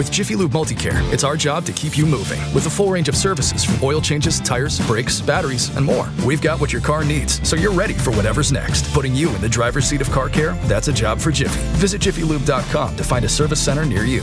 With Jiffy Lube Multicare, it's our job to keep you moving with a full range of services from oil changes, tires, brakes, batteries, and more. We've got what your car needs, so you're ready for whatever's next. Putting you in the driver's seat of car care, that's a job for Jiffy. Visit jiffylube.com to find a service center near you.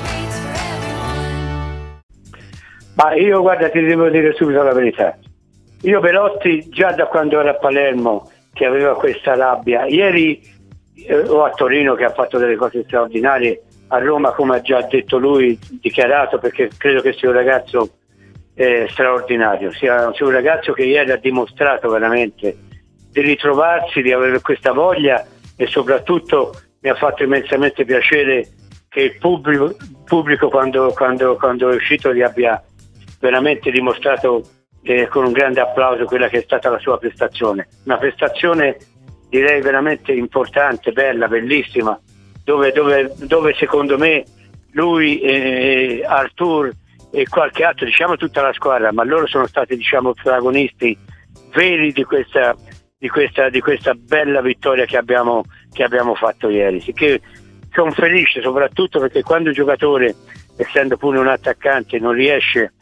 Ma io guarda ti devo dire subito la verità. Io Belotti già da quando era a Palermo che aveva questa rabbia, ieri eh, o a Torino che ha fatto delle cose straordinarie, a Roma come ha già detto lui, dichiarato perché credo che sia un ragazzo eh, straordinario, sia, sia un ragazzo che ieri ha dimostrato veramente di ritrovarsi, di avere questa voglia e soprattutto mi ha fatto immensamente piacere che il pubblico, pubblico quando, quando, quando è uscito gli abbia veramente dimostrato eh, con un grande applauso quella che è stata la sua prestazione. Una prestazione direi veramente importante, bella, bellissima, dove, dove, dove secondo me lui, eh, Artur e qualche altro, diciamo tutta la squadra, ma loro sono stati diciamo protagonisti veri di questa, di questa, di questa bella vittoria che abbiamo, che abbiamo fatto ieri. Sicché sono felice soprattutto perché quando il giocatore, essendo pure un attaccante, non riesce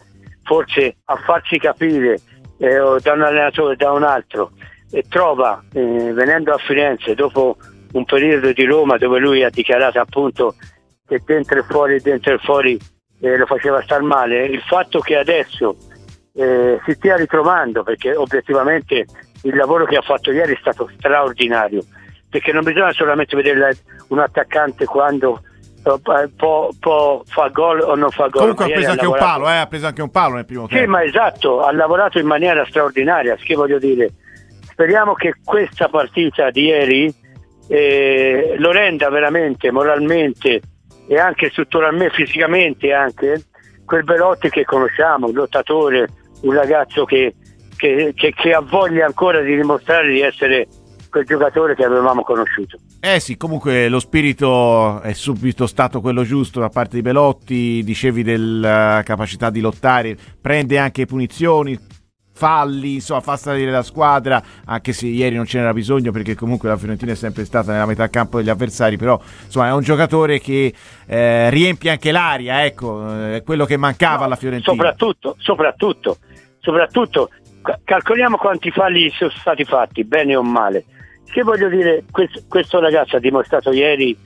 forse a farsi capire eh, da un allenatore da un altro e trova eh, venendo a Firenze dopo un periodo di Roma dove lui ha dichiarato appunto che dentro e fuori dentro e fuori eh, lo faceva star male il fatto che adesso eh, si stia ritrovando perché obiettivamente il lavoro che ha fatto ieri è stato straordinario perché non bisogna solamente vedere un attaccante quando può, può fa gol o non fa gol. Comunque ha preso anche lavorato... un palo, eh? ha preso anche un palo nel primo tempo. Sì, ma esatto, ha lavorato in maniera straordinaria, che voglio dire. Speriamo che questa partita di ieri eh, lo renda veramente moralmente e anche strutturalmente, fisicamente anche, quel Belotti che conosciamo, un lottatore, un ragazzo che, che, che, che ha voglia ancora di dimostrare di essere quel giocatore che avevamo conosciuto. Eh sì, comunque lo spirito è subito stato quello giusto da parte di Belotti, dicevi della capacità di lottare, prende anche punizioni, falli, insomma fa salire la squadra, anche se ieri non ce n'era bisogno perché comunque la Fiorentina è sempre stata nella metà campo degli avversari, però insomma è un giocatore che eh, riempie anche l'aria, ecco, eh, è quello che mancava no, alla Fiorentina. Soprattutto, soprattutto, soprattutto, calcoliamo quanti falli sono stati fatti, bene o male che voglio dire, questo, questo ragazzo ha dimostrato ieri,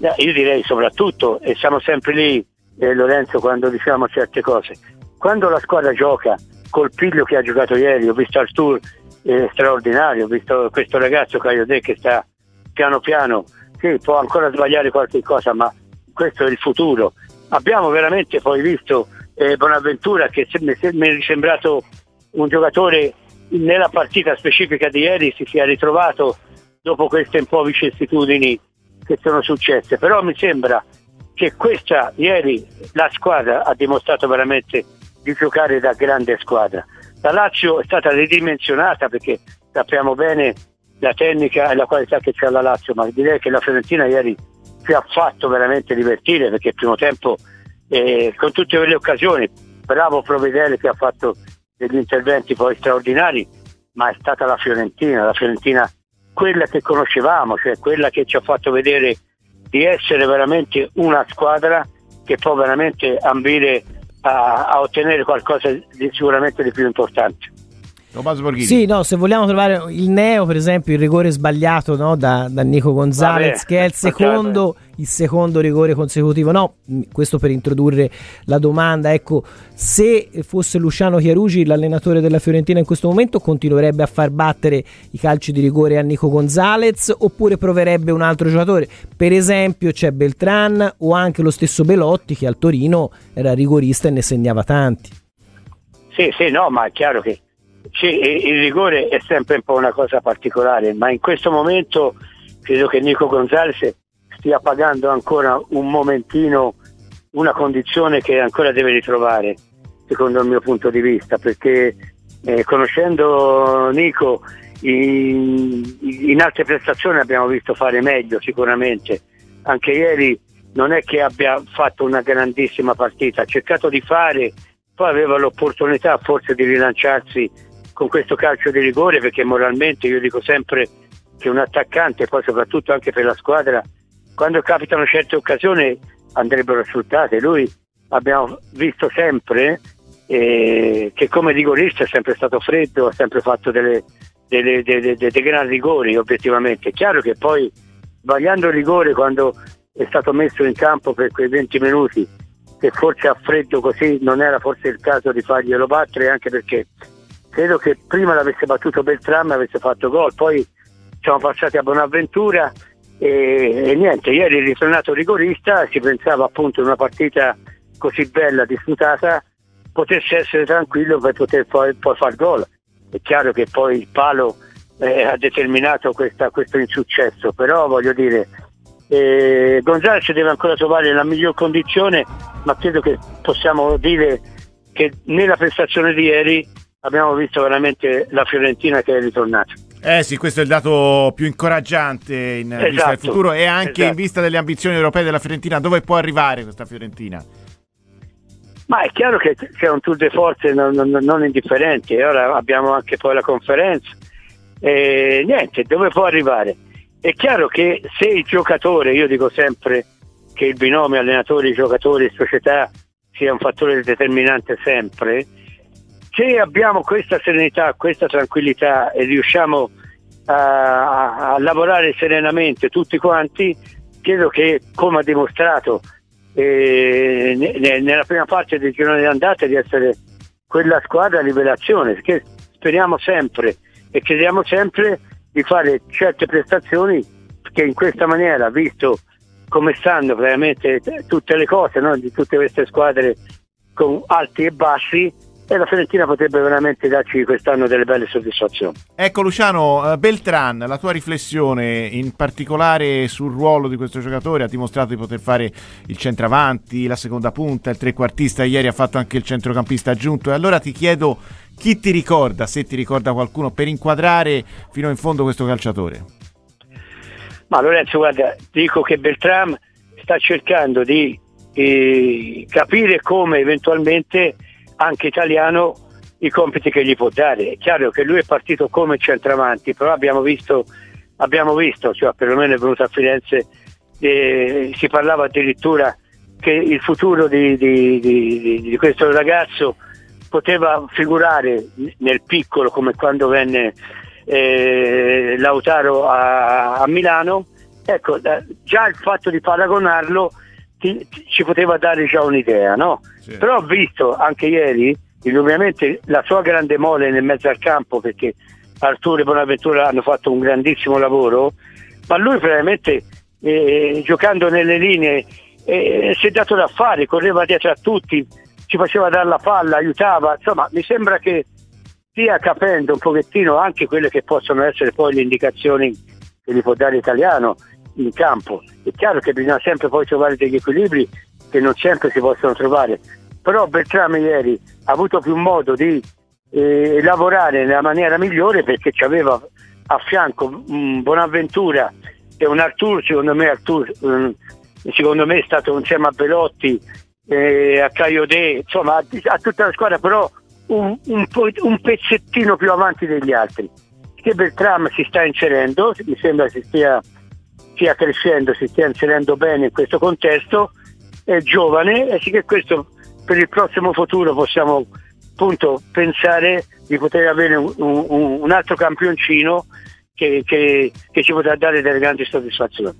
eh, io direi soprattutto, e siamo sempre lì, eh, Lorenzo, quando diciamo certe cose, quando la squadra gioca col piglio che ha giocato ieri, ho visto Artur eh, straordinario, ho visto questo ragazzo Caiode che sta piano piano, sì, può ancora sbagliare qualche cosa, ma questo è il futuro. Abbiamo veramente poi visto eh, Bonaventura che mi è sembrato un giocatore nella partita specifica di ieri si sia ritrovato dopo queste un po' vicissitudini che sono successe. Però mi sembra che questa ieri la squadra ha dimostrato veramente di giocare da grande squadra. La Lazio è stata ridimensionata perché sappiamo bene la tecnica e la qualità che c'è la Lazio, ma direi che la Fiorentina ieri ci ha fatto veramente divertire perché il primo tempo eh, con tutte le occasioni, bravo Provedele che ha fatto degli interventi poi straordinari, ma è stata la Fiorentina, la Fiorentina quella che conoscevamo, cioè quella che ci ha fatto vedere di essere veramente una squadra che può veramente ambire a, a ottenere qualcosa di sicuramente di più importante. Sì, no, se vogliamo trovare il neo, per esempio, il rigore sbagliato no, da, da, Nico Gonzalez, Vabbè, che è il secondo, il secondo, rigore consecutivo. No, questo per introdurre la domanda. Ecco, se fosse Luciano Chiarugi l'allenatore della Fiorentina in questo momento, continuerebbe a far battere i calci di rigore a Nico Gonzalez oppure proverebbe un altro giocatore? Per esempio, c'è Beltran o anche lo stesso Belotti che al Torino era rigorista e ne segnava tanti. Sì, sì, no, ma è chiaro che sì, il rigore è sempre un po' una cosa particolare, ma in questo momento credo che Nico Gonzalez stia pagando ancora un momentino una condizione che ancora deve ritrovare, secondo il mio punto di vista, perché eh, conoscendo Nico in, in, altre prestazioni abbiamo visto fare meglio sicuramente. Anche ieri non è che abbia fatto una grandissima partita, ha cercato di fare, poi aveva l'opportunità forse di rilanciarsi con questo calcio di rigore perché moralmente io dico sempre che un attaccante, poi soprattutto anche per la squadra, quando capitano certe occasioni andrebbero sfruttate. Lui abbiamo visto sempre eh, che come rigorista è sempre stato freddo, ha sempre fatto delle, delle, delle, dei grandi rigori obiettivamente. È chiaro che poi sbagliando il rigore quando è stato messo in campo per quei 20 minuti, che forse a freddo così non era forse il caso di farglielo battere, anche perché credo che prima l'avesse battuto Beltram e avesse fatto gol, poi siamo passati a Bonaventura e, e niente, ieri è ritornato rigorista, si pensava appunto in una partita così bella, disputata, potesse essere tranquillo per poter poi, poi far gol. È chiaro che poi il palo eh, ha determinato questa, questo insuccesso, però voglio dire, eh, Gonzalez deve ancora trovare la miglior condizione, ma credo che possiamo dire che nella prestazione di ieri abbiamo visto veramente la Fiorentina che è ritornata. Eh sì, questo è il dato più incoraggiante in esatto, vista del futuro e anche esatto. in vista delle ambizioni europee della Fiorentina. Dove può arrivare questa Fiorentina? Ma è chiaro che c'è un tour de force non, non, non indifferente e ora abbiamo anche poi la conferenza. E niente, dove può arrivare? È chiaro che se il giocatore, io dico sempre che il binomio allenatori-giocatori e società sia un fattore determinante sempre, se abbiamo questa serenità, questa tranquillità e riusciamo a, a lavorare serenamente tutti quanti, credo che come ha dimostrato eh, nella prima parte del girone di andata di essere quella squadra rivelazione, perché speriamo sempre e crediamo sempre di fare certe prestazioni che in questa maniera, visto come stanno veramente tutte le cose no? di tutte queste squadre con alti e bassi, e la Fiorentina potrebbe veramente darci quest'anno delle belle soddisfazioni. Ecco Luciano, eh, Beltran, la tua riflessione in particolare sul ruolo di questo giocatore, ha dimostrato di poter fare il centravanti, la seconda punta, il trequartista, ieri ha fatto anche il centrocampista aggiunto e allora ti chiedo chi ti ricorda, se ti ricorda qualcuno, per inquadrare fino in fondo questo calciatore. Ma Lorenzo, guarda, dico che Beltram sta cercando di eh, capire come eventualmente anche italiano i compiti che gli può dare. È chiaro che lui è partito come centravanti, però abbiamo visto, abbiamo visto cioè perlomeno è venuto a Firenze, eh, si parlava addirittura che il futuro di, di, di, di, questo ragazzo poteva figurare nel piccolo come quando venne eh, Lautaro a, a Milano. Ecco, già il fatto di paragonarlo ti, ti, ci poteva dare già un'idea, no? Sì. Però ho visto anche ieri, indubbiamente, la sua grande mole nel mezzo al campo perché Arturo e Bonaventura hanno fatto un grandissimo lavoro, ma lui veramente eh, giocando nelle linee eh, si è dato da fare, correva dietro a tutti, ci faceva dare la palla, aiutava, insomma mi sembra che stia capendo un pochettino anche quelle che possono essere poi le indicazioni che gli può dare Italiano in campo. È chiaro che bisogna sempre poi trovare degli equilibri che non sempre si possono trovare, però Beltrame ieri ha avuto più modo di eh, lavorare nella maniera migliore perché ci aveva a fianco un Bonaventura e un Artur, secondo me Artur, um, secondo me è stato insieme a Belotti, eh, a Caiode, insomma a, a, tutta la squadra, però un, un, un, pezzettino più avanti degli altri. Che Beltram si sta inserendo, mi sembra si stia stia crescendo, si stia inserendo bene in questo contesto, è giovane e sì che questo per il prossimo futuro possiamo appunto pensare di poter avere un, un, un altro campioncino che, che, che, ci potrà dare delle grandi soddisfazioni.